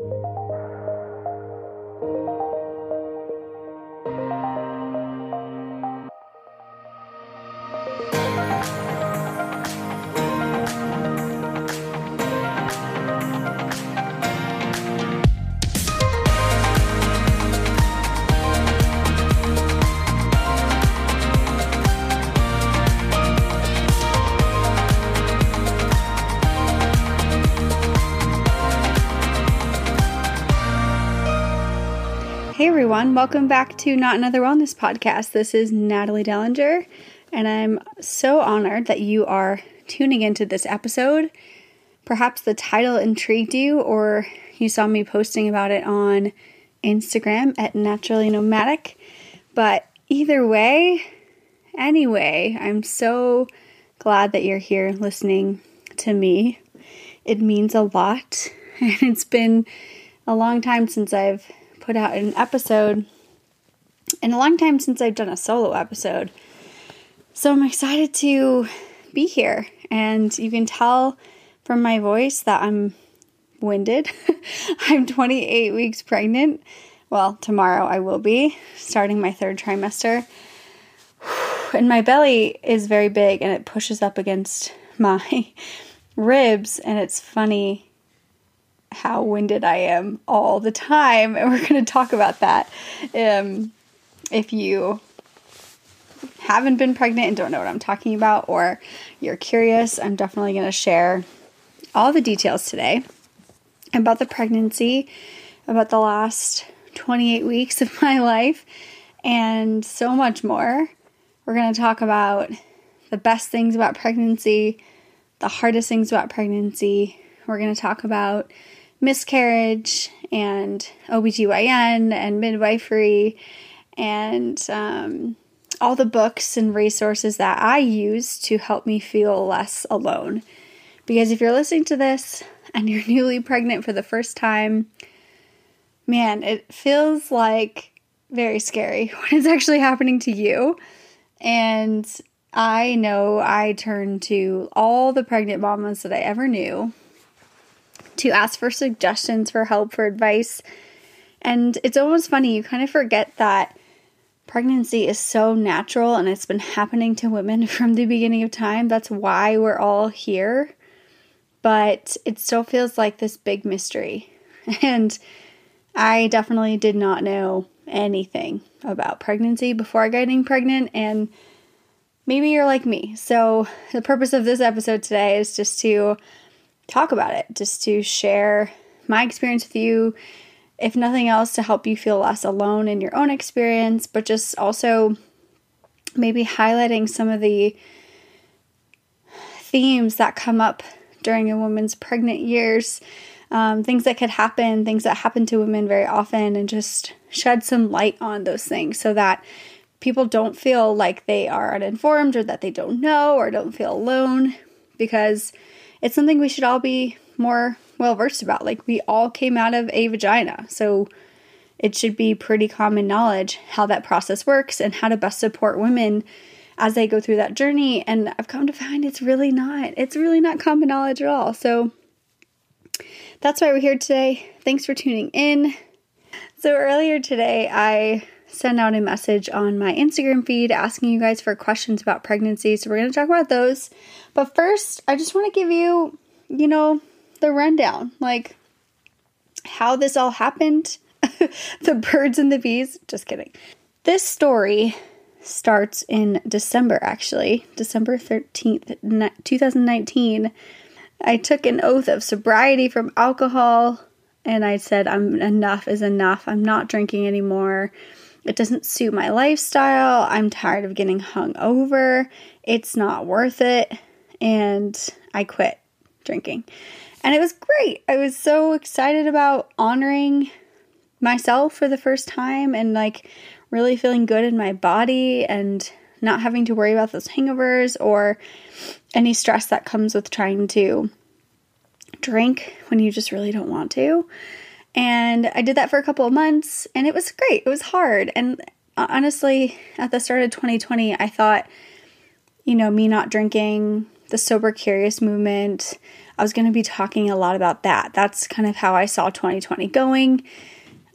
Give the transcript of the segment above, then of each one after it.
Hey everyone, welcome back to Not Another Wellness Podcast. This is Natalie Dellinger, and I'm so honored that you are tuning into this episode. Perhaps the title intrigued you, or you saw me posting about it on Instagram at Naturally Nomadic. But either way, anyway, I'm so glad that you're here listening to me. It means a lot, and it's been a long time since I've put out an episode in a long time since I've done a solo episode. So I'm excited to be here. And you can tell from my voice that I'm winded. I'm 28 weeks pregnant. Well, tomorrow I will be starting my third trimester. And my belly is very big and it pushes up against my ribs. And it's funny how winded I am all the time, and we're going to talk about that. Um, if you haven't been pregnant and don't know what I'm talking about, or you're curious, I'm definitely going to share all the details today about the pregnancy, about the last 28 weeks of my life, and so much more. We're going to talk about the best things about pregnancy, the hardest things about pregnancy. We're going to talk about miscarriage and OBGYN and midwifery and um, all the books and resources that I use to help me feel less alone. Because if you're listening to this and you're newly pregnant for the first time, man, it feels like very scary when it's actually happening to you. And I know I turn to all the pregnant mamas that I ever knew to ask for suggestions, for help, for advice. And it's almost funny, you kind of forget that pregnancy is so natural and it's been happening to women from the beginning of time. That's why we're all here. But it still feels like this big mystery. And I definitely did not know anything about pregnancy before getting pregnant. And maybe you're like me. So, the purpose of this episode today is just to talk about it, just to share my experience with you, if nothing else, to help you feel less alone in your own experience, but just also maybe highlighting some of the themes that come up during a woman's pregnant years, um, things that could happen, things that happen to women very often, and just shed some light on those things so that people don't feel like they are uninformed or that they don't know or don't feel alone because it's something we should all be more well versed about. Like, we all came out of a vagina. So, it should be pretty common knowledge how that process works and how to best support women as they go through that journey. And I've come to find it's really not. It's really not common knowledge at all. So, that's why we're here today. Thanks for tuning in. So, earlier today, I sent out a message on my Instagram feed asking you guys for questions about pregnancy. So, we're going to talk about those. But first, I just want to give you, you know, the rundown like how this all happened, the birds and the bees. Just kidding. This story starts in December, actually, December 13th, 2019. I took an oath of sobriety from alcohol and I said, I'm enough is enough. I'm not drinking anymore. It doesn't suit my lifestyle. I'm tired of getting hung over. It's not worth it and I quit drinking. And it was great. I was so excited about honoring myself for the first time and like really feeling good in my body and not having to worry about those hangovers or any stress that comes with trying to drink when you just really don't want to. And I did that for a couple of months and it was great. It was hard. And honestly, at the start of 2020, I thought, you know, me not drinking the sober curious movement. I was going to be talking a lot about that. That's kind of how I saw 2020 going.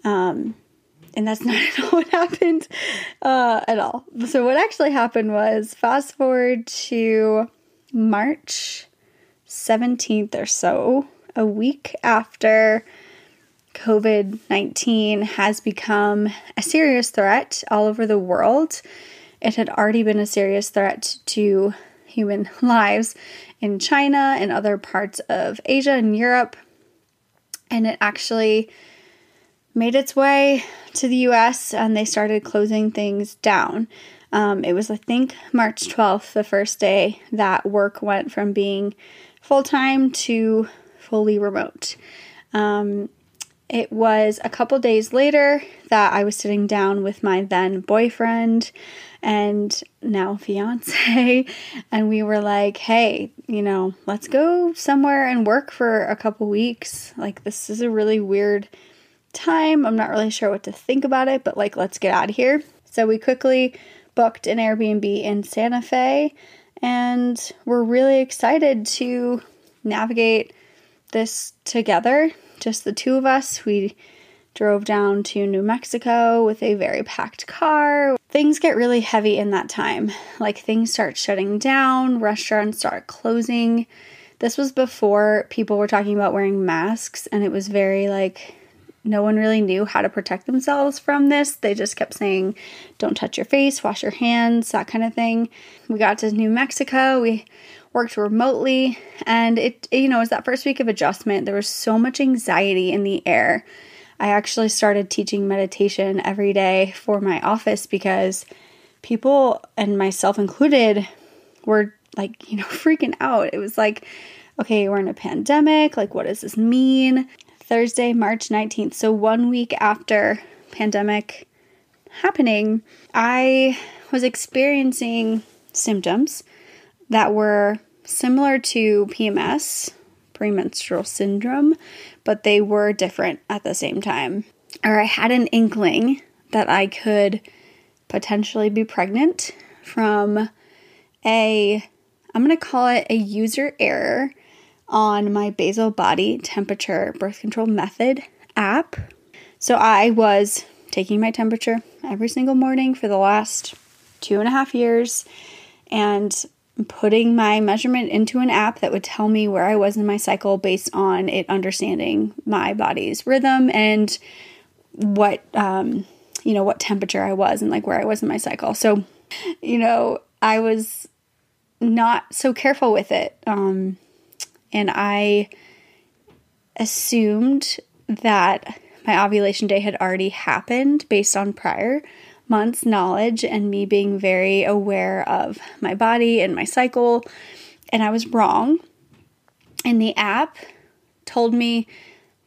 Um, and that's not at all what happened uh, at all. So, what actually happened was fast forward to March 17th or so, a week after COVID 19 has become a serious threat all over the world. It had already been a serious threat to human lives in China and other parts of Asia and Europe. And it actually made its way to the US and they started closing things down. Um, it was, I think, March 12th, the first day that work went from being full time to fully remote. Um, it was a couple days later that I was sitting down with my then boyfriend and now fiance, and we were like, hey, you know, let's go somewhere and work for a couple weeks. Like, this is a really weird time. I'm not really sure what to think about it, but like, let's get out of here. So we quickly booked an Airbnb in Santa Fe, and we're really excited to navigate this together just the two of us. We drove down to New Mexico with a very packed car. Things get really heavy in that time. Like things start shutting down, restaurants start closing. This was before people were talking about wearing masks, and it was very like no one really knew how to protect themselves from this. They just kept saying, don't touch your face, wash your hands, that kind of thing. We got to New Mexico. We worked remotely and it you know, it was that first week of adjustment. There was so much anxiety in the air. I actually started teaching meditation every day for my office because people and myself included were like, you know, freaking out. It was like, okay, we're in a pandemic. Like, what does this mean? Thursday, March 19th. So, one week after pandemic happening, I was experiencing symptoms that were similar to PMS, premenstrual syndrome, but they were different at the same time. Or I had an inkling that I could potentially be pregnant from a, I'm going to call it a user error on my basal body temperature birth control method app. So I was taking my temperature every single morning for the last two and a half years and putting my measurement into an app that would tell me where I was in my cycle based on it understanding my body's rhythm and what um, you know what temperature I was and like where I was in my cycle. So, you know, I was not so careful with it, um, and I assumed that my ovulation day had already happened based on prior months' knowledge and me being very aware of my body and my cycle. And I was wrong. And the app told me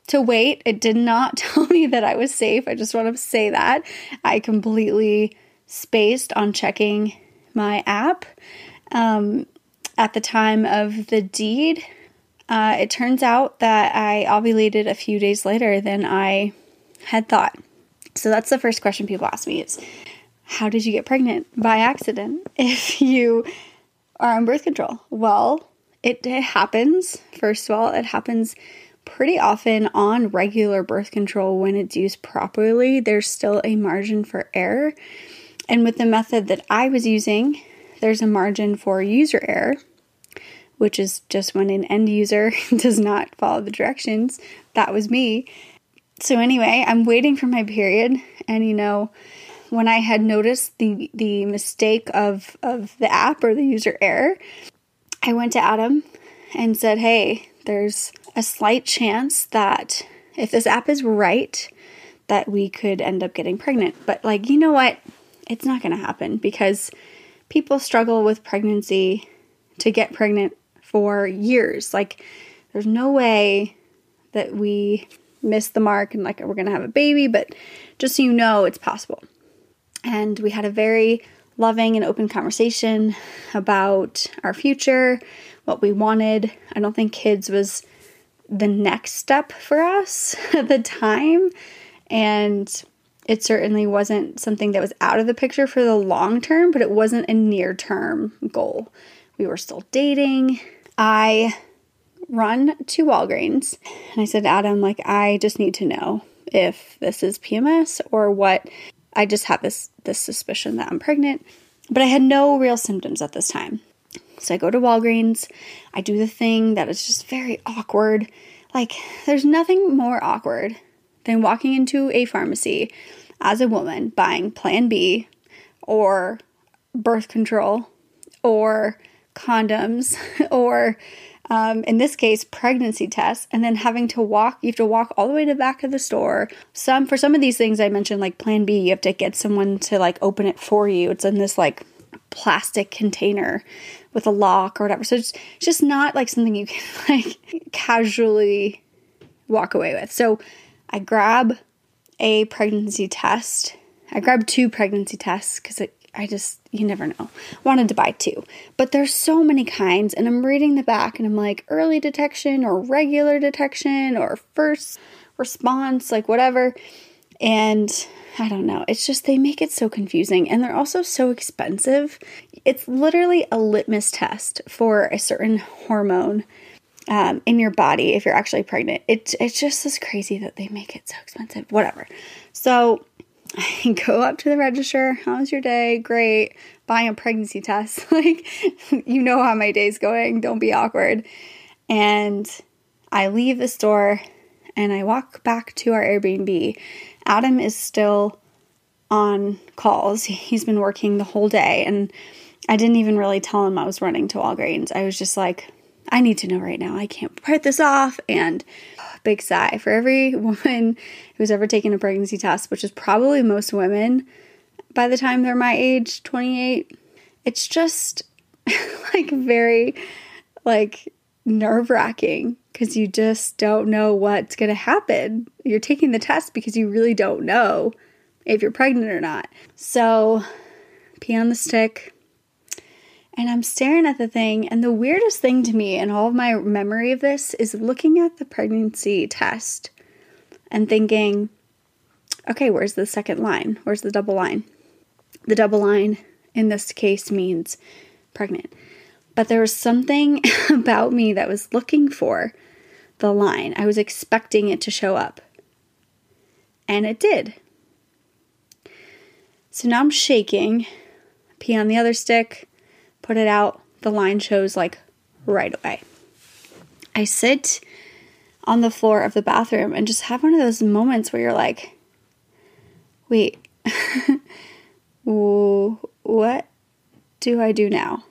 to wait. It did not tell me that I was safe. I just want to say that. I completely spaced on checking my app. Um, at the time of the deed, uh, it turns out that I ovulated a few days later than I had thought. So that's the first question people ask me is how did you get pregnant by accident if you are on birth control? Well, it, it happens. First of all, it happens pretty often on regular birth control when it's used properly. There's still a margin for error. And with the method that I was using, there's a margin for user error, which is just when an end user does not follow the directions. That was me. So anyway, I'm waiting for my period and you know, when I had noticed the the mistake of of the app or the user error, I went to Adam and said, "Hey, there's a slight chance that if this app is right, that we could end up getting pregnant. But like, you know what? It's not going to happen because people struggle with pregnancy to get pregnant for years. Like there's no way that we miss the mark and like we're going to have a baby, but just so you know, it's possible. And we had a very loving and open conversation about our future, what we wanted. I don't think kids was the next step for us at the time. And it certainly wasn't something that was out of the picture for the long term, but it wasn't a near term goal. we were still dating. I run to Walgreens and I said, Adam, like, I just need to know if this is PMS or what. I just have this this suspicion that I'm pregnant, but I had no real symptoms at this time. So I go to Walgreens, I do the thing that is just very awkward. Like there's nothing more awkward than walking into a pharmacy as a woman buying Plan B or birth control or condoms or um, in this case, pregnancy tests, and then having to walk, you have to walk all the way to the back of the store. Some, for some of these things I mentioned, like Plan B, you have to get someone to like open it for you. It's in this like plastic container with a lock or whatever. So it's just not like something you can like casually walk away with. So I grab a pregnancy test. I grabbed two pregnancy tests because it I just, you never know. Wanted to buy two. But there's so many kinds, and I'm reading the back and I'm like, early detection or regular detection or first response, like whatever. And I don't know. It's just they make it so confusing and they're also so expensive. It's literally a litmus test for a certain hormone um, in your body if you're actually pregnant. It, it's just this crazy that they make it so expensive. Whatever. So go up to the register. How was your day? Great. Buying a pregnancy test. like, you know how my day's going. Don't be awkward. And I leave the store and I walk back to our Airbnb. Adam is still on calls. He's been working the whole day. And I didn't even really tell him I was running to Walgreens. I was just like, I need to know right now. I can't write this off. And big sigh for every woman who's ever taken a pregnancy test, which is probably most women by the time they're my age, 28. It's just like very like nerve wracking because you just don't know what's going to happen. You're taking the test because you really don't know if you're pregnant or not. So, pee on the stick, and I'm staring at the thing, and the weirdest thing to me in all of my memory of this is looking at the pregnancy test and thinking, okay, where's the second line? Where's the double line? The double line in this case means pregnant. But there was something about me that was looking for the line. I was expecting it to show up. And it did. So now I'm shaking, pee on the other stick, put it out, the line shows like right away. I sit on the floor of the bathroom and just have one of those moments where you're like, wait, what do I do now?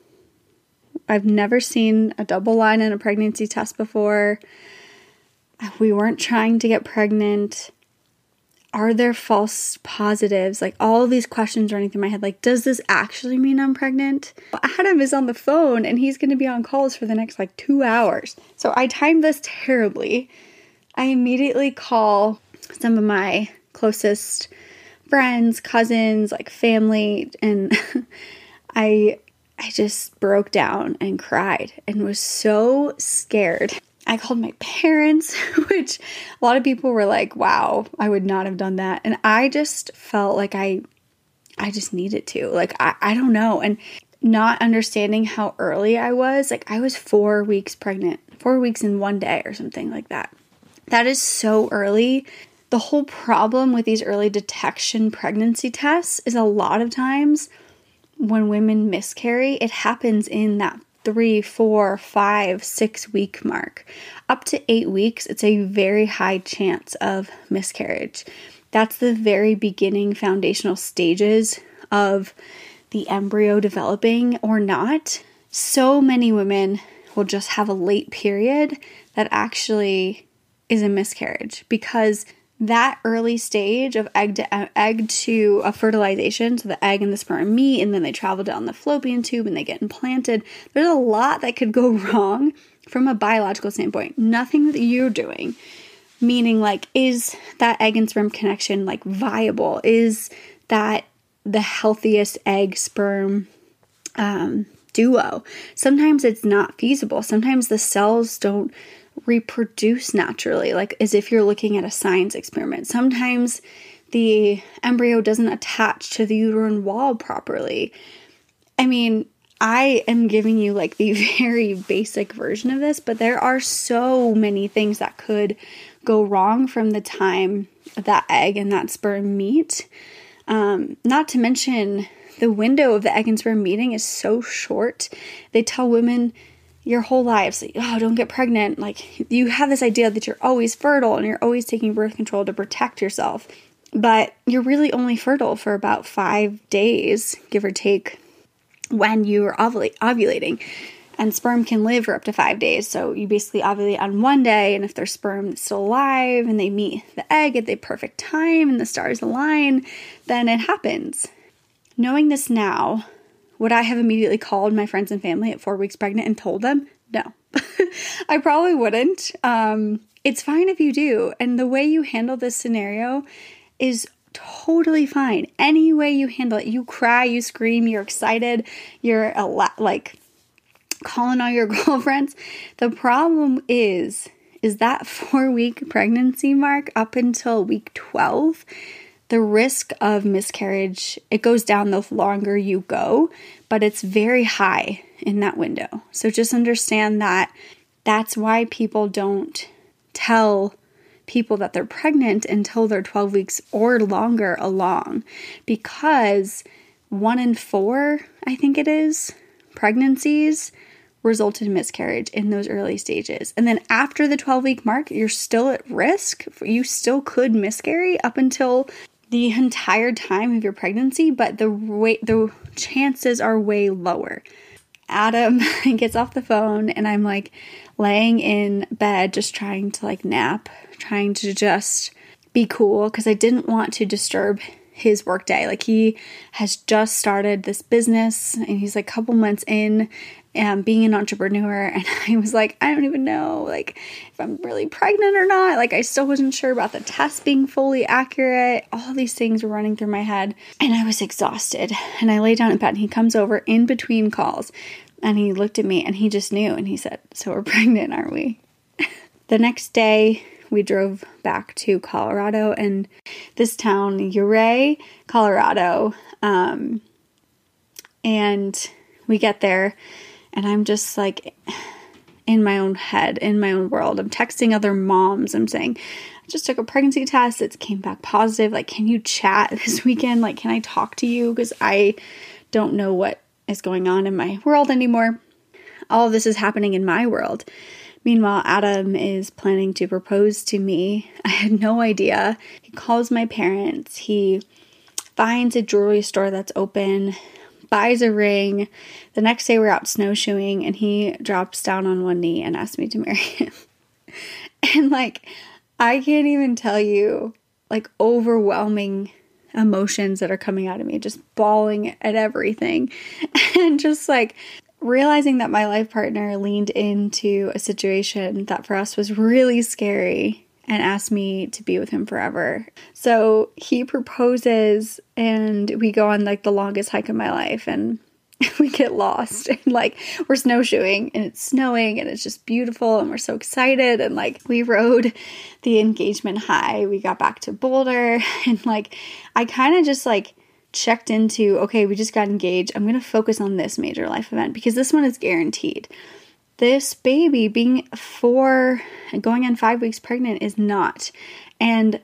I've never seen a double line in a pregnancy test before. We weren't trying to get pregnant are there false positives? Like all of these questions running through my head. Like, does this actually mean I'm pregnant? Adam is on the phone and he's going to be on calls for the next like two hours. So I timed this terribly. I immediately call some of my closest friends, cousins, like family, and I I just broke down and cried and was so scared. I called my parents, which a lot of people were like, wow, I would not have done that. And I just felt like I I just needed to. Like I, I don't know. And not understanding how early I was, like I was four weeks pregnant, four weeks in one day or something like that. That is so early. The whole problem with these early detection pregnancy tests is a lot of times when women miscarry, it happens in that three, four, five, six week mark. Up to eight weeks, it's a very high chance of miscarriage. That's the very beginning foundational stages of the embryo developing or not. So many women will just have a late period that actually is a miscarriage because that early stage of egg to egg to a fertilization, so the egg and the sperm meet, and then they travel down the fallopian tube and they get implanted. There's a lot that could go wrong from a biological standpoint. Nothing that you're doing, meaning like, is that egg and sperm connection like viable? Is that the healthiest egg sperm um, duo? Sometimes it's not feasible. Sometimes the cells don't reproduce naturally, like as if you're looking at a science experiment. Sometimes the embryo doesn't attach to the uterine wall properly. I mean, I am giving you like the very basic version of this, but there are so many things that could go wrong from the time that egg and that sperm meet. Um, not to mention, the window of the egg and sperm meeting is so short. They tell women your whole lives, oh, don't get pregnant. Like, you have this idea that you're always fertile and you're always taking birth control to protect yourself. But you're really only fertile for about five days, give or take, when you are ovulating. And sperm can live for up to five days. So you basically ovulate on one day, and if there's sperm is still alive and they meet the egg at the perfect time and the stars align, then it happens. Knowing this now, would I have immediately called my friends and family at four weeks pregnant and told them? No. I probably wouldn't. Um, it's fine if you do. And the way you handle this scenario is totally fine. Any way you handle it, you cry, you scream, you're excited, you're a lot like calling all your girlfriends. The problem is is that 4 week pregnancy mark up until week 12 the risk of miscarriage it goes down the longer you go but it's very high in that window so just understand that that's why people don't tell people that they're pregnant until they're 12 weeks or longer along because one in four, I think it is, pregnancies resulted in miscarriage in those early stages. And then after the 12 week mark, you're still at risk. You still could miscarry up until the entire time of your pregnancy, but the way the chances are way lower. Adam gets off the phone and I'm like laying in bed just trying to like nap trying to just be cool because I didn't want to disturb his workday. Like he has just started this business and he's like a couple months in um, being an entrepreneur and I was like, I don't even know like if I'm really pregnant or not. Like I still wasn't sure about the test being fully accurate. All these things were running through my head and I was exhausted. And I lay down in bed and he comes over in between calls and he looked at me and he just knew and he said, "So we're pregnant, aren't we?" the next day we drove back to Colorado and this town, Ouray, Colorado. Um, and we get there, and I'm just like in my own head, in my own world. I'm texting other moms. I'm saying, I just took a pregnancy test. It came back positive. Like, can you chat this weekend? Like, can I talk to you? Because I don't know what is going on in my world anymore. All this is happening in my world. Meanwhile, Adam is planning to propose to me. I had no idea. He calls my parents. He finds a jewelry store that's open, buys a ring. The next day, we're out snowshoeing, and he drops down on one knee and asks me to marry him. and like, I can't even tell you, like, overwhelming emotions that are coming out of me, just bawling at everything. And just like realizing that my life partner leaned into a situation that for us was really scary and asked me to be with him forever. So he proposes and we go on like the longest hike of my life and we get lost and like we're snowshoeing and it's snowing and it's just beautiful and we're so excited and like we rode the engagement high. We got back to Boulder and like I kind of just like checked into, okay, we just got engaged. I'm going to focus on this major life event because this one is guaranteed. This baby being four, going on five weeks pregnant is not. And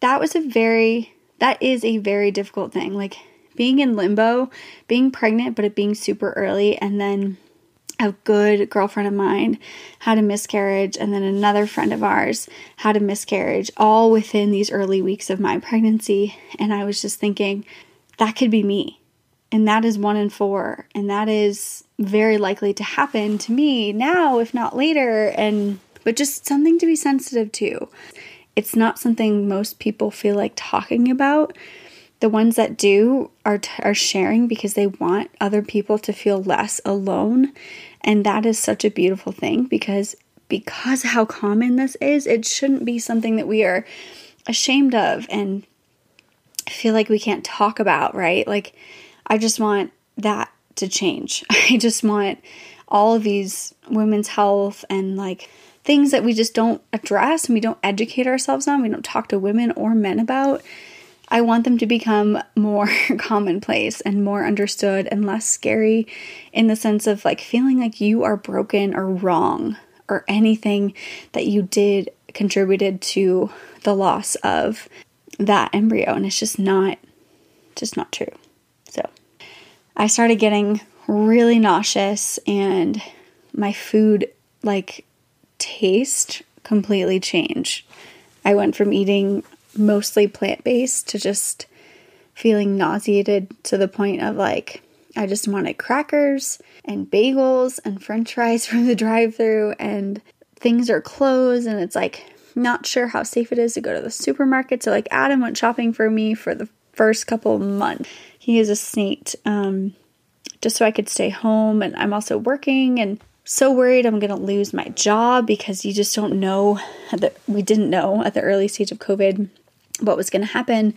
that was a very, that is a very difficult thing. Like being in limbo, being pregnant, but it being super early, and then a good girlfriend of mine had a miscarriage, and then another friend of ours had a miscarriage, all within these early weeks of my pregnancy. And I was just thinking, that could be me. And that is one in four. And that is very likely to happen to me now, if not later. And, but just something to be sensitive to. It's not something most people feel like talking about. The ones that do are, t- are sharing because they want other people to feel less alone. And that is such a beautiful thing because because how common this is, it shouldn't be something that we are ashamed of and feel like we can't talk about, right? Like, I just want that to change. I just want all of these women's health and like things that we just don't address and we don't educate ourselves on, we don't talk to women or men about. I want them to become more commonplace and more understood and less scary in the sense of like feeling like you are broken or wrong or anything that you did contributed to the loss of that embryo and it's just not just not true. I started getting really nauseous and my food like taste completely changed. I went from eating mostly plant based to just feeling nauseated to the point of like, I just wanted crackers and bagels and french fries from the drive through, and things are closed, and it's like not sure how safe it is to go to the supermarket. So, like, Adam went shopping for me for the first couple months. He is a saint, um, just so I could stay home, and I'm also working and so worried I'm going to lose my job because you just don't know that we didn't know at the early stage of COVID what was going to happen.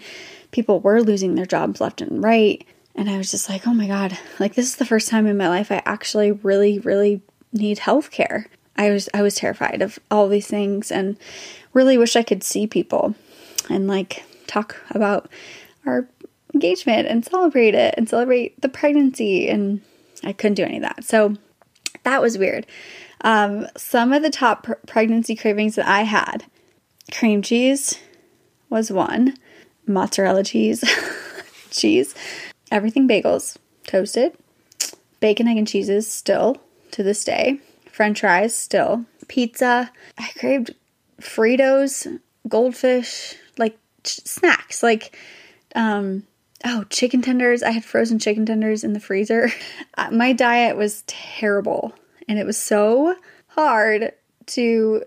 People were losing their jobs left and right. And I was just like, oh my God, like this is the first time in my life I actually really, really need health care. I was I was terrified of all these things and really wish I could see people and like talk about our engagement and celebrate it and celebrate the pregnancy and I couldn't do any of that. So that was weird. Um, some of the top pr- pregnancy cravings that I had cream cheese was one, mozzarella cheese, cheese, everything bagels, toasted, bacon, egg, and cheeses still to this day, french fries still, pizza. I craved Fritos, goldfish, like snacks, like, um, oh, chicken tenders. I had frozen chicken tenders in the freezer. Uh, my diet was terrible and it was so hard to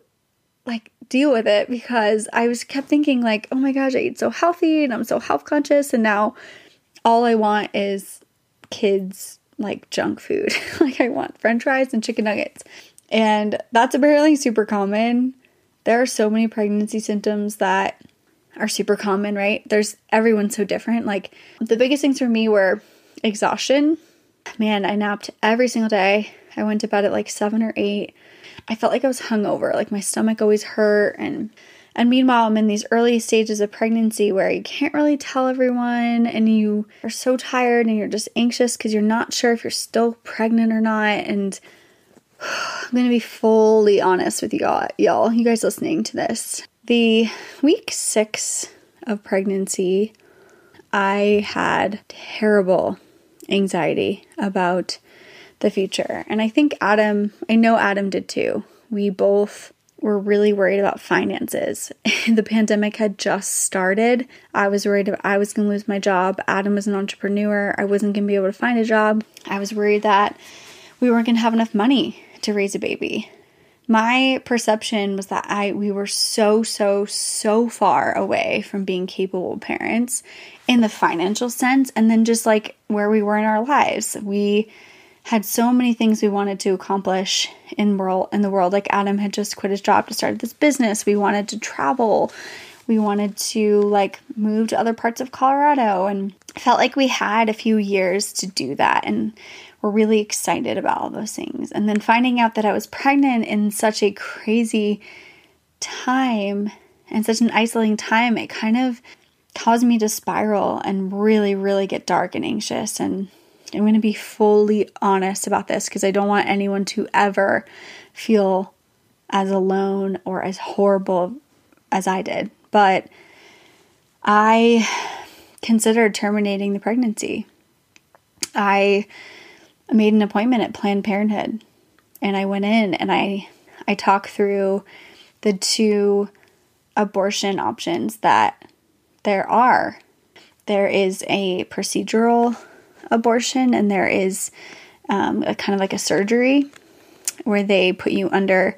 like deal with it because I was kept thinking like, "Oh my gosh, I eat so healthy and I'm so health conscious and now all I want is kids like junk food. like I want french fries and chicken nuggets." And that's apparently super common. There are so many pregnancy symptoms that are super common, right? There's everyone's so different. Like the biggest things for me were exhaustion. Man, I napped every single day. I went to bed at like 7 or 8. I felt like I was hungover, like my stomach always hurt and and meanwhile, I'm in these early stages of pregnancy where you can't really tell everyone and you are so tired and you're just anxious because you're not sure if you're still pregnant or not. And I'm going to be fully honest with you all, y'all, you guys listening to this. The week six of pregnancy, I had terrible anxiety about the future. And I think Adam, I know Adam did too. We both were really worried about finances. the pandemic had just started. I was worried about, I was going to lose my job. Adam was an entrepreneur. I wasn't going to be able to find a job. I was worried that we weren't going to have enough money to raise a baby my perception was that I we were so so so far away from being capable parents in the financial sense and then just like where we were in our lives. We had so many things we wanted to accomplish in world in the world. Like Adam had just quit his job to start this business. We wanted to travel. We wanted to like move to other parts of Colorado and felt like we had a few years to do that and were really excited about all those things. And then finding out that I was pregnant in such a crazy time and such an isolating time, it kind of caused me to spiral and really, really get dark and anxious. And I'm going to be fully honest about this because I don't want anyone to ever feel as alone or as horrible as I did. But I considered terminating the pregnancy. I Made an appointment at Planned Parenthood and I went in and I I talked through the two abortion options that there are. There is a procedural abortion and there is um, a kind of like a surgery where they put you under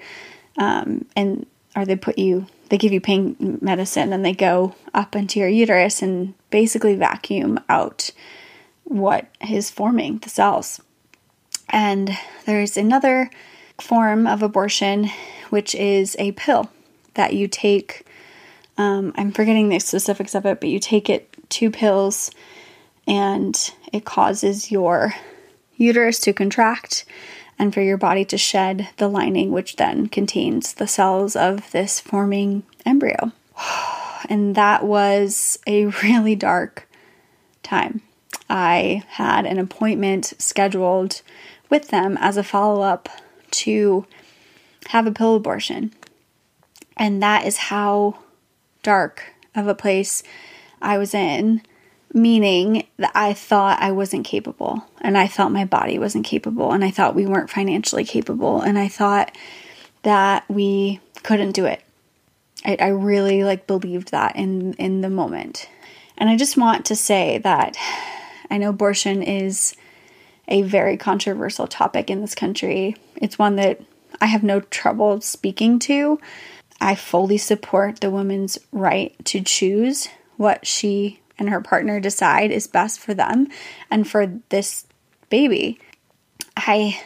um, and or they put you they give you pain medicine and they go up into your uterus and basically vacuum out what is forming the cells. And there's another form of abortion, which is a pill that you take. Um, I'm forgetting the specifics of it, but you take it two pills and it causes your uterus to contract and for your body to shed the lining, which then contains the cells of this forming embryo. And that was a really dark time. I had an appointment scheduled with them as a follow up to have a pill abortion. And that is how dark of a place I was in, meaning that I thought I wasn't capable and I thought my body wasn't capable and I thought we weren't financially capable and I thought that we couldn't do it. I, I really like believed that in in the moment. And I just want to say that I know abortion is a very controversial topic in this country. It's one that I have no trouble speaking to. I fully support the woman's right to choose what she and her partner decide is best for them and for this baby. I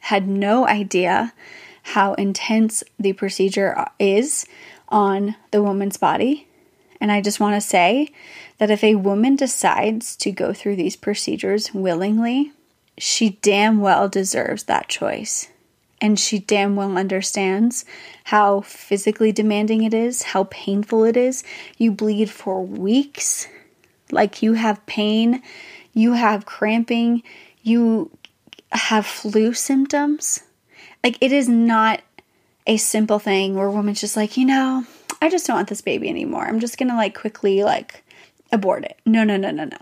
had no idea how intense the procedure is on the woman's body. And I just want to say that if a woman decides to go through these procedures willingly, she damn well deserves that choice. And she damn well understands how physically demanding it is, how painful it is. You bleed for weeks, like you have pain, you have cramping, you have flu symptoms. Like it is not a simple thing where a woman's just like, you know, I just don't want this baby anymore. I'm just gonna like quickly like abort it. No, no, no, no, no.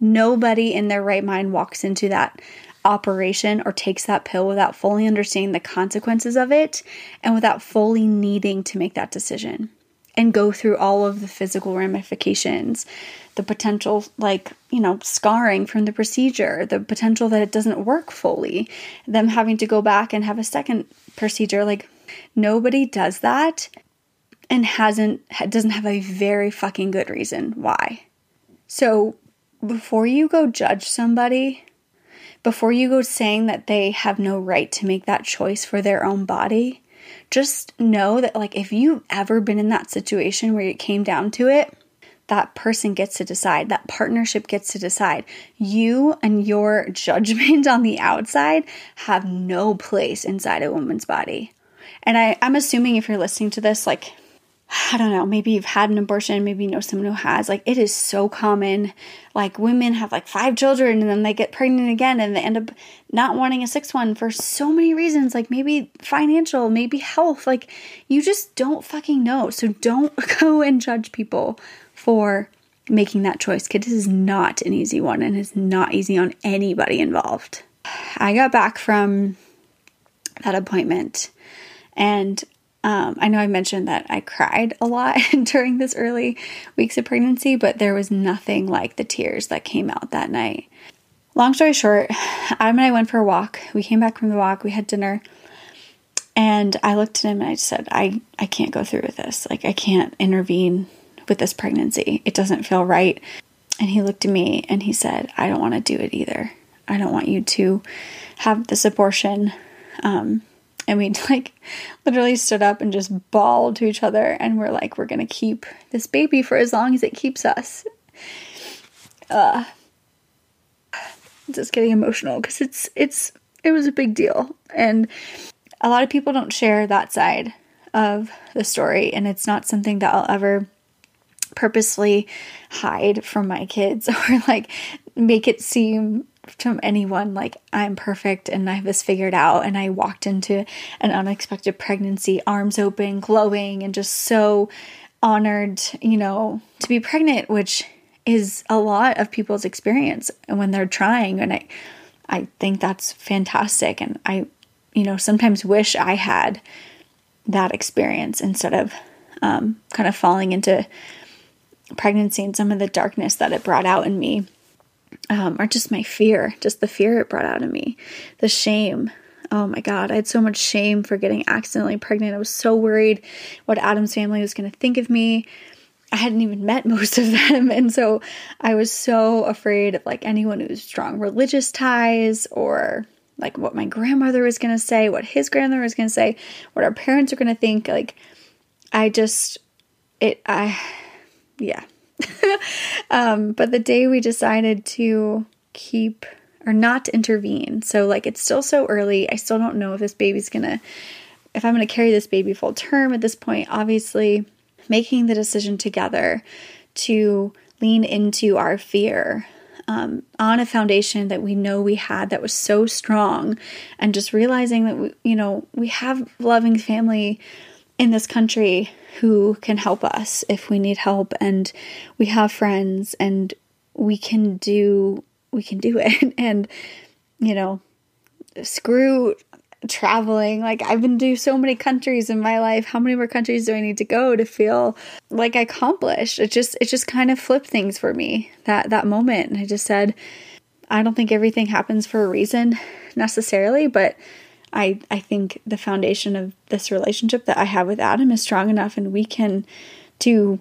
Nobody in their right mind walks into that operation or takes that pill without fully understanding the consequences of it and without fully needing to make that decision and go through all of the physical ramifications, the potential, like, you know, scarring from the procedure, the potential that it doesn't work fully, them having to go back and have a second procedure. Like, nobody does that and hasn't, doesn't have a very fucking good reason why. So, before you go judge somebody, before you go saying that they have no right to make that choice for their own body, just know that, like, if you've ever been in that situation where it came down to it, that person gets to decide. That partnership gets to decide. You and your judgment on the outside have no place inside a woman's body. And I, I'm assuming if you're listening to this, like, I don't know, maybe you've had an abortion, maybe you know someone who has. Like, it is so common. Like, women have like five children and then they get pregnant again and they end up not wanting a sixth one for so many reasons. Like, maybe financial, maybe health. Like, you just don't fucking know. So, don't go and judge people for making that choice because it is not an easy one and it's not easy on anybody involved. I got back from that appointment and um, I know I mentioned that I cried a lot during this early weeks of pregnancy, but there was nothing like the tears that came out that night. Long story short, Adam and I went for a walk. We came back from the walk, we had dinner, and I looked at him and I said, I, I can't go through with this. Like, I can't intervene with this pregnancy. It doesn't feel right. And he looked at me and he said, I don't want to do it either. I don't want you to have this abortion. Um, and we like literally stood up and just bawled to each other. And we're like we're gonna keep this baby for as long as it keeps us. Uh just getting emotional because it's it's it was a big deal. And a lot of people don't share that side of the story. And it's not something that i'll ever purposely hide from my kids or like make it seem from anyone like I'm perfect and I have this figured out. And I walked into an unexpected pregnancy, arms open, glowing, and just so honored, you know, to be pregnant, which is a lot of people's experience and when they're trying. And I, I think that's fantastic. And I, you know, sometimes wish I had that experience instead of um, kind of falling into pregnancy and some of the darkness that it brought out in me um, or just my fear, just the fear it brought out of me, the shame. Oh my God, I had so much shame for getting accidentally pregnant. I was so worried what Adam's family was going to think of me. I hadn't even met most of them. And so I was so afraid of like anyone who's strong religious ties or like what my grandmother was going to say, what his grandmother was going to say, what our parents are going to think. Like, I just, it, I, yeah, um, but the day we decided to keep or not intervene, so like it's still so early. I still don't know if this baby's gonna, if I'm gonna carry this baby full term at this point. Obviously, making the decision together to lean into our fear um, on a foundation that we know we had that was so strong, and just realizing that we, you know we have loving family in this country who can help us if we need help, and we have friends, and we can do we can do it, and you know screw traveling. Like I've been to so many countries in my life. How many more countries do I need to go to feel like I accomplished? It just it just kind of flipped things for me that that moment. And I just said, I don't think everything happens for a reason necessarily, but I I think the foundation of this relationship that I have with Adam is strong enough and we can do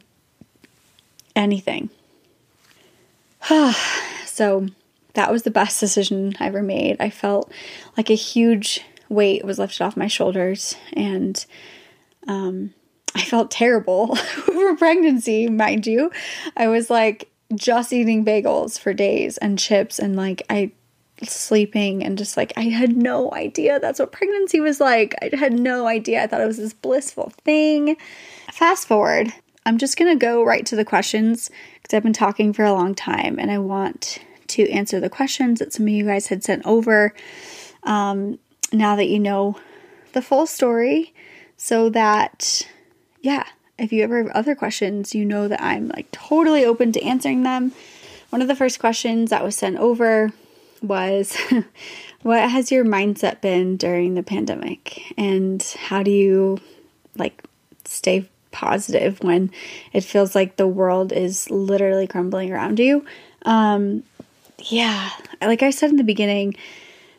anything. so that was the best decision I ever made. I felt like a huge weight was lifted off my shoulders and um, I felt terrible for pregnancy, mind you. I was like just eating bagels for days and chips and like I sleeping and just like I had no idea that's what pregnancy was like. I had no idea. I thought it was this blissful thing. Fast forward, I'm just going to go right to the questions because I've been talking for a long time and I want to answer the questions that some of you guys had sent over. Um, now that you know the full story, so that, yeah, if you ever have other questions, you know that I'm like totally open to answering them. One of the first questions that was sent over was what has your mindset been during the pandemic? And how do you like stay positive when it feels like the world is literally crumbling around you? Um yeah like i said in the beginning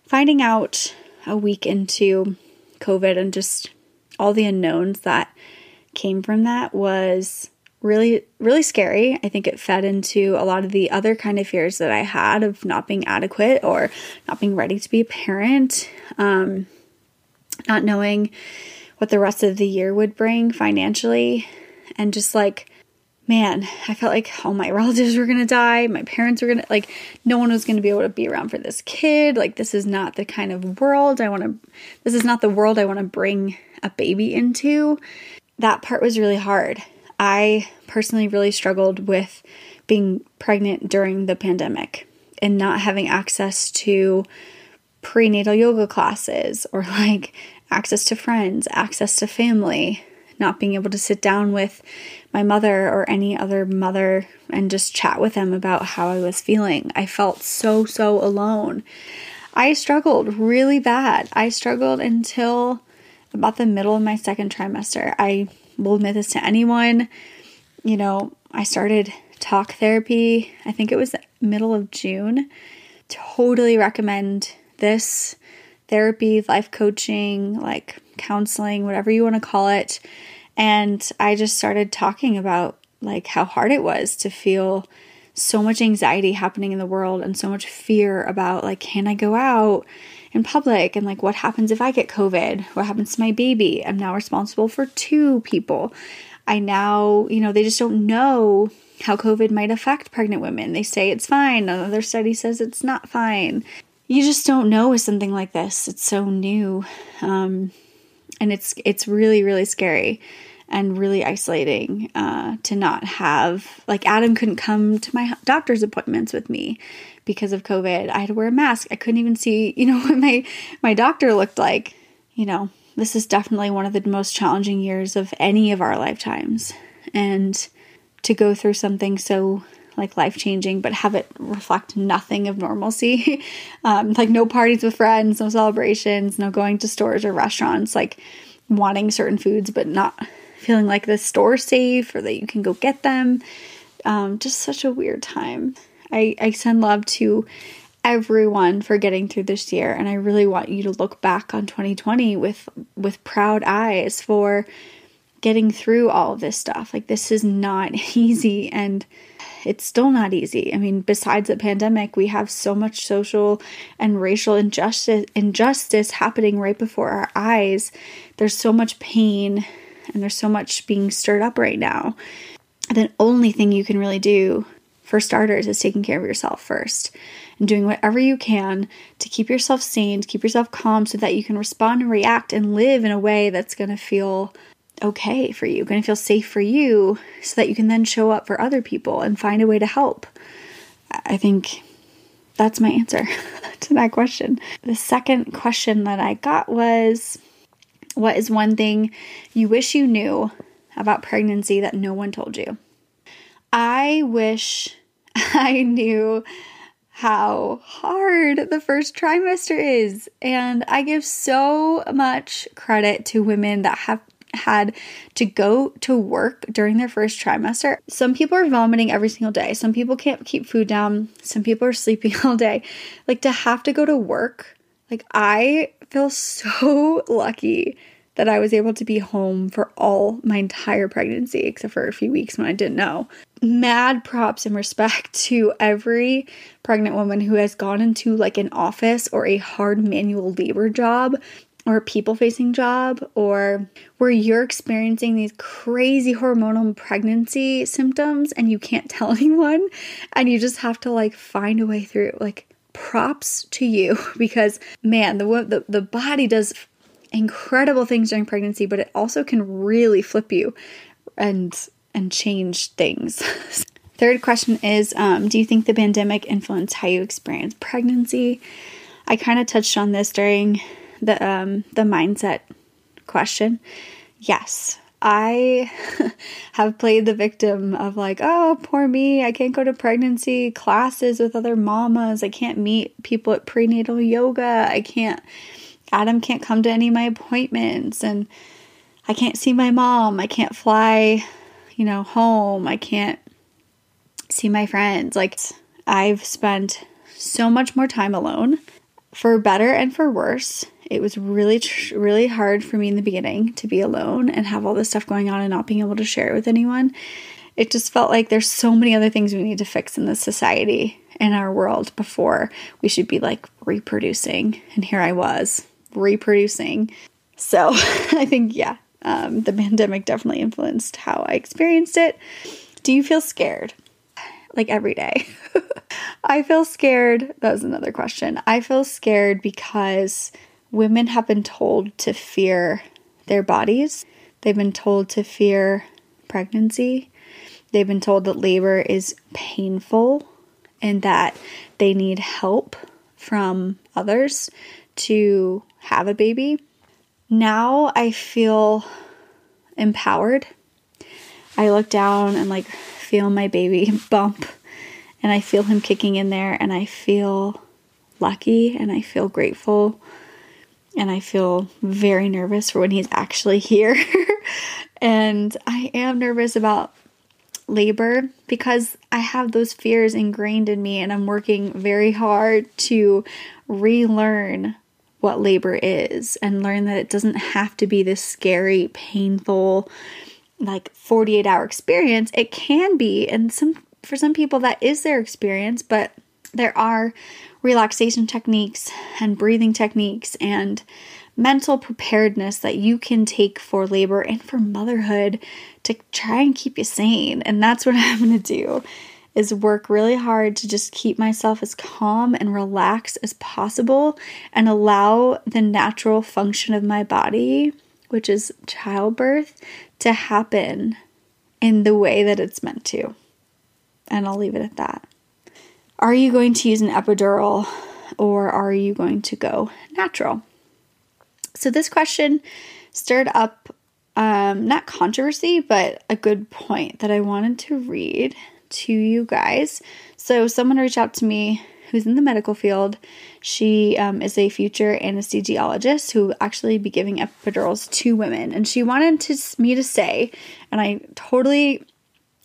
finding out a week into COVID and just all the unknowns that came from that was really really scary. I think it fed into a lot of the other kind of fears that I had of not being adequate or not being ready to be a parent, um, not knowing what the rest of the year would bring financially, and just like man, I felt like all my relatives were gonna die. My parents were gonna, like, no one was gonna be able to be around for this kid. Like, this is not the kind of world I wanna, this is not the world I wanna bring a baby into. That part was really hard. I personally really struggled with being pregnant during the pandemic and not having access to prenatal yoga classes or like access to friends, access to family, not being able to sit down with my mother or any other mother and just chat with them about how I was feeling. I felt so, so alone. I struggled really bad. I struggled until about the middle of my second trimester. I will admit this to anyone. You know, I started talk therapy, I think it was middle of June. Totally recommend this therapy, life coaching, like counseling, whatever you want to call it. And I just started talking about like how hard it was to feel so much anxiety happening in the world and so much fear about like can I go out in public and like what happens if I get covid? What happens to my baby? I'm now responsible for two people. I now, you know, they just don't know how covid might affect pregnant women. They say it's fine, another study says it's not fine. You just don't know with something like this. It's so new. Um and it's it's really really scary and really isolating uh, to not have like Adam couldn't come to my doctor's appointments with me because of COVID. I had to wear a mask. I couldn't even see, you know, what my my doctor looked like. You know, this is definitely one of the most challenging years of any of our lifetimes, and to go through something so like life changing, but have it reflect nothing of normalcy. um, like no parties with friends, no celebrations, no going to stores or restaurants, like wanting certain foods but not feeling like the store safe or that you can go get them. Um, just such a weird time. I, I send love to everyone for getting through this year and I really want you to look back on 2020 with with proud eyes for getting through all of this stuff. Like this is not easy and it's still not easy. I mean, besides the pandemic, we have so much social and racial injustice injustice happening right before our eyes. There's so much pain and there's so much being stirred up right now. The only thing you can really do for starters is taking care of yourself first and doing whatever you can to keep yourself sane, to keep yourself calm so that you can respond and react and live in a way that's going to feel okay for you, going to feel safe for you so that you can then show up for other people and find a way to help? I think that's my answer to that question. The second question that I got was What is one thing you wish you knew about pregnancy that no one told you? I wish I knew how hard the first trimester is. And I give so much credit to women that have had to go to work during their first trimester. Some people are vomiting every single day. Some people can't keep food down. Some people are sleeping all day. Like to have to go to work, like I feel so lucky that I was able to be home for all my entire pregnancy, except for a few weeks when I didn't know. Mad props and respect to every pregnant woman who has gone into like an office or a hard manual labor job or a people facing job or where you're experiencing these crazy hormonal pregnancy symptoms and you can't tell anyone and you just have to like find a way through like props to you because man the the, the body does incredible things during pregnancy but it also can really flip you and and change things. Third question is um, do you think the pandemic influenced how you experience pregnancy? I kind of touched on this during the um, the mindset question, yes, I have played the victim of like, oh, poor me. I can't go to pregnancy classes with other mamas. I can't meet people at prenatal yoga. I can't, Adam can't come to any of my appointments. And I can't see my mom. I can't fly, you know, home. I can't see my friends. Like, I've spent so much more time alone for better and for worse. It was really, really hard for me in the beginning to be alone and have all this stuff going on and not being able to share it with anyone. It just felt like there's so many other things we need to fix in this society, in our world, before we should be like reproducing. And here I was reproducing. So I think, yeah, um, the pandemic definitely influenced how I experienced it. Do you feel scared? Like every day. I feel scared. That was another question. I feel scared because women have been told to fear their bodies, they've been told to fear pregnancy, they've been told that labor is painful and that they need help from others to have a baby. Now I feel empowered. I look down and like feel my baby bump and I feel him kicking in there and I feel lucky and I feel grateful and I feel very nervous for when he's actually here. and I am nervous about labor because I have those fears ingrained in me, and I'm working very hard to relearn what labor is and learn that it doesn't have to be this scary, painful, like 48 hour experience. It can be, and some for some people that is their experience, but there are relaxation techniques and breathing techniques and mental preparedness that you can take for labor and for motherhood to try and keep you sane. And that's what I'm going to do is work really hard to just keep myself as calm and relaxed as possible and allow the natural function of my body, which is childbirth, to happen in the way that it's meant to. And I'll leave it at that. Are you going to use an epidural or are you going to go natural? So, this question stirred up um, not controversy, but a good point that I wanted to read to you guys. So, someone reached out to me who's in the medical field. She um, is a future anesthesiologist who actually be giving epidurals to women, and she wanted to, me to say, and I totally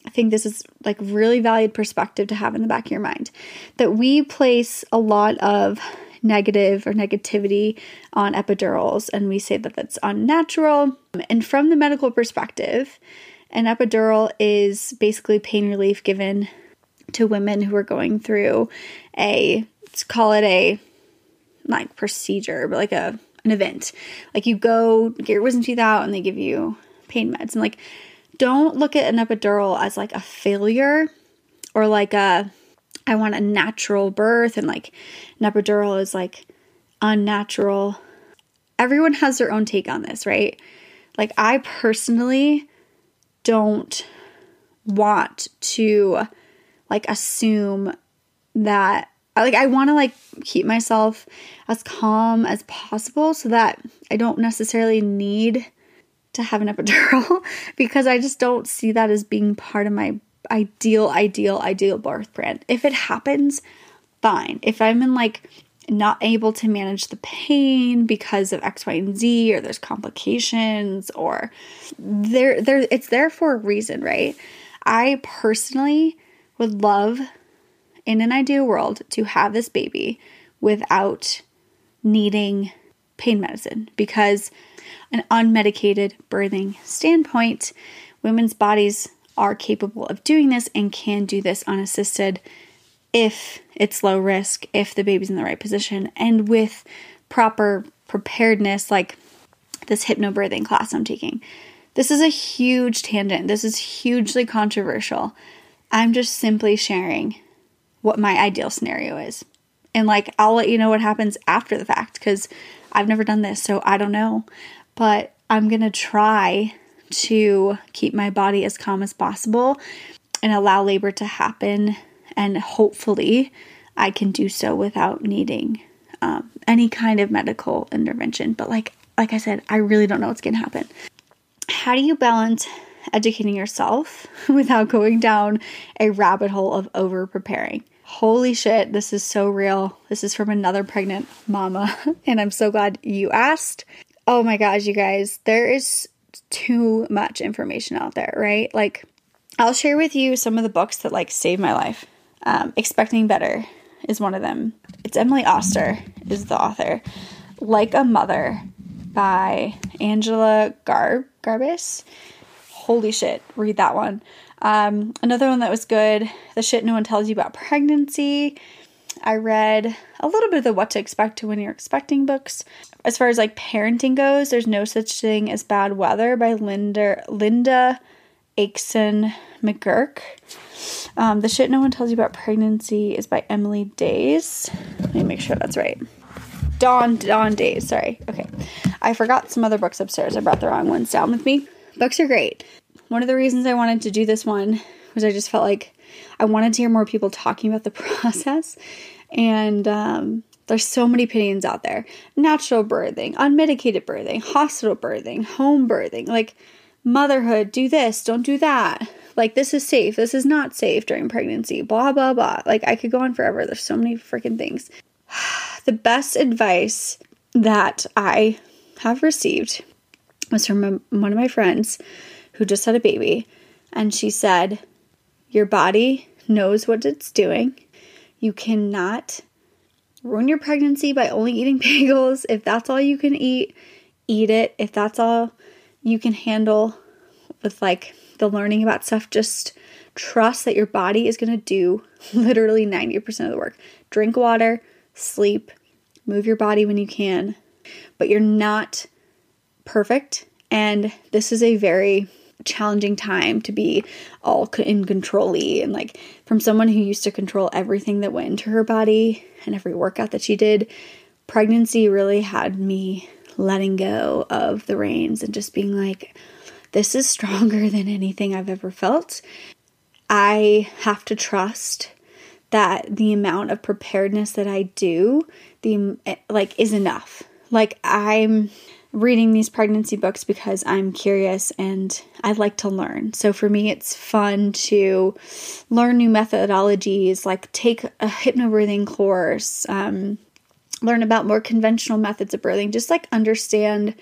I think this is like really valued perspective to have in the back of your mind that we place a lot of negative or negativity on epidurals and we say that that's unnatural. And from the medical perspective, an epidural is basically pain relief given to women who are going through a let's call it a like procedure, but like a an event. Like you go get your wisdom teeth out and they give you pain meds and like don't look at an epidural as like a failure or like a I want a natural birth and like an epidural is like unnatural. Everyone has their own take on this, right? Like, I personally don't want to like assume that like I want to like keep myself as calm as possible so that I don't necessarily need to have an epidural because I just don't see that as being part of my ideal ideal ideal birth plan. If it happens, fine. If I'm in like not able to manage the pain because of X, Y, and Z, or there's complications, or there, there, it's there for a reason, right? I personally would love, in an ideal world, to have this baby without needing pain medicine because an unmedicated birthing standpoint, women's bodies are capable of doing this and can do this unassisted if it's low risk, if the baby's in the right position, and with proper preparedness, like this hypnobirthing class I'm taking. This is a huge tangent. This is hugely controversial. I'm just simply sharing what my ideal scenario is. And like, I'll let you know what happens after the fact because I've never done this, so I don't know. But I'm going to try to keep my body as calm as possible and allow labor to happen and hopefully I can do so without needing um, any kind of medical intervention. But like like I said, I really don't know what's going to happen. How do you balance educating yourself without going down a rabbit hole of over preparing? Holy shit, this is so real. This is from another pregnant mama, and I'm so glad you asked. Oh my gosh, you guys, there is too much information out there, right? Like, I'll share with you some of the books that like saved my life. Um, Expecting Better is one of them. It's Emily Oster is the author. Like a Mother by Angela Garb Garbes. Holy shit, read that one. Um, another one that was good, The Shit No One Tells You About Pregnancy. I read a little bit of the What to Expect When You're Expecting books. As far as like parenting goes, there's no such thing as bad weather by Linda Linda Åkeson McGurk. Um, the shit no one tells you about pregnancy is by Emily Dais. Let me make sure that's right. Dawn Dawn Dais. Sorry. Okay, I forgot some other books upstairs. I brought the wrong ones down with me. Books are great. One of the reasons I wanted to do this one was I just felt like I wanted to hear more people talking about the process, and um, there's so many opinions out there: natural birthing, unmedicated birthing, hospital birthing, home birthing, like motherhood. Do this, don't do that like this is safe, this is not safe during pregnancy, blah blah blah. Like I could go on forever. There's so many freaking things. the best advice that I have received was from a, one of my friends who just had a baby and she said, "Your body knows what it's doing. You cannot ruin your pregnancy by only eating bagels. If that's all you can eat, eat it. If that's all you can handle with like the learning about stuff, just trust that your body is going to do literally 90% of the work. Drink water, sleep, move your body when you can, but you're not perfect. And this is a very challenging time to be all in control and like from someone who used to control everything that went into her body and every workout that she did pregnancy really had me letting go of the reins and just being like this is stronger than anything I've ever felt. I have to trust that the amount of preparedness that I do, the eh, like is enough. Like I'm reading these pregnancy books because I'm curious and I like to learn. So for me it's fun to learn new methodologies, like take a hypnobirthing course, um, learn about more conventional methods of birthing, just like understand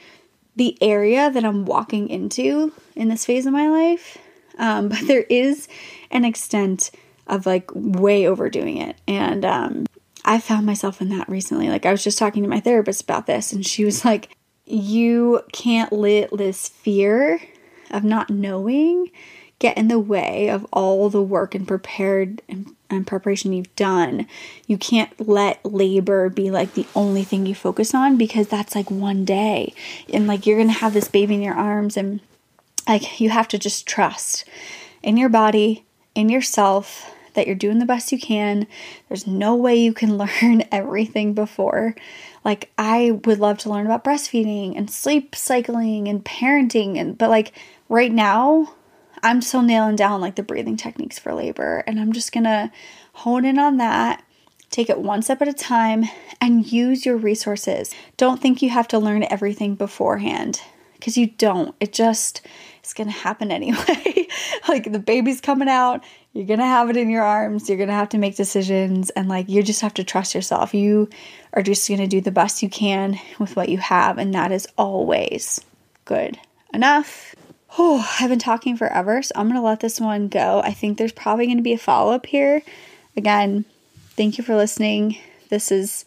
the area that I'm walking into in this phase of my life. Um, but there is an extent of like way overdoing it. And um, I found myself in that recently. Like, I was just talking to my therapist about this, and she was like, You can't let this fear of not knowing get in the way of all the work and prepared and, and preparation you've done. You can't let labor be like the only thing you focus on because that's like one day. And like you're going to have this baby in your arms and like you have to just trust in your body, in yourself that you're doing the best you can. There's no way you can learn everything before. Like I would love to learn about breastfeeding and sleep cycling and parenting and but like right now I'm still nailing down like the breathing techniques for labor and I'm just going to hone in on that. Take it one step at a time and use your resources. Don't think you have to learn everything beforehand because you don't. It just it's going to happen anyway. like the baby's coming out, you're going to have it in your arms, you're going to have to make decisions and like you just have to trust yourself. You are just going to do the best you can with what you have and that is always good enough. Oh, I've been talking forever, so I'm going to let this one go. I think there's probably going to be a follow up here. Again, thank you for listening. This has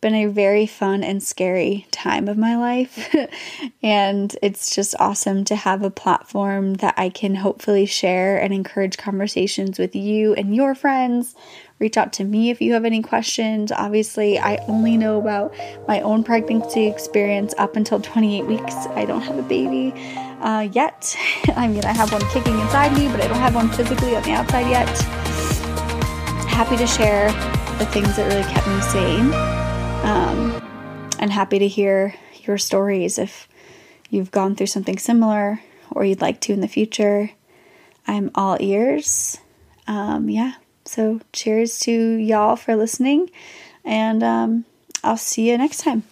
been a very fun and scary time of my life. and it's just awesome to have a platform that I can hopefully share and encourage conversations with you and your friends. Reach out to me if you have any questions. Obviously, I only know about my own pregnancy experience up until 28 weeks. I don't have a baby uh, yet. I mean, I have one kicking inside me, but I don't have one physically on the outside yet. Happy to share the things that really kept me sane. Um, and happy to hear your stories if you've gone through something similar or you'd like to in the future. I'm all ears. Um, yeah. So cheers to y'all for listening. And um, I'll see you next time.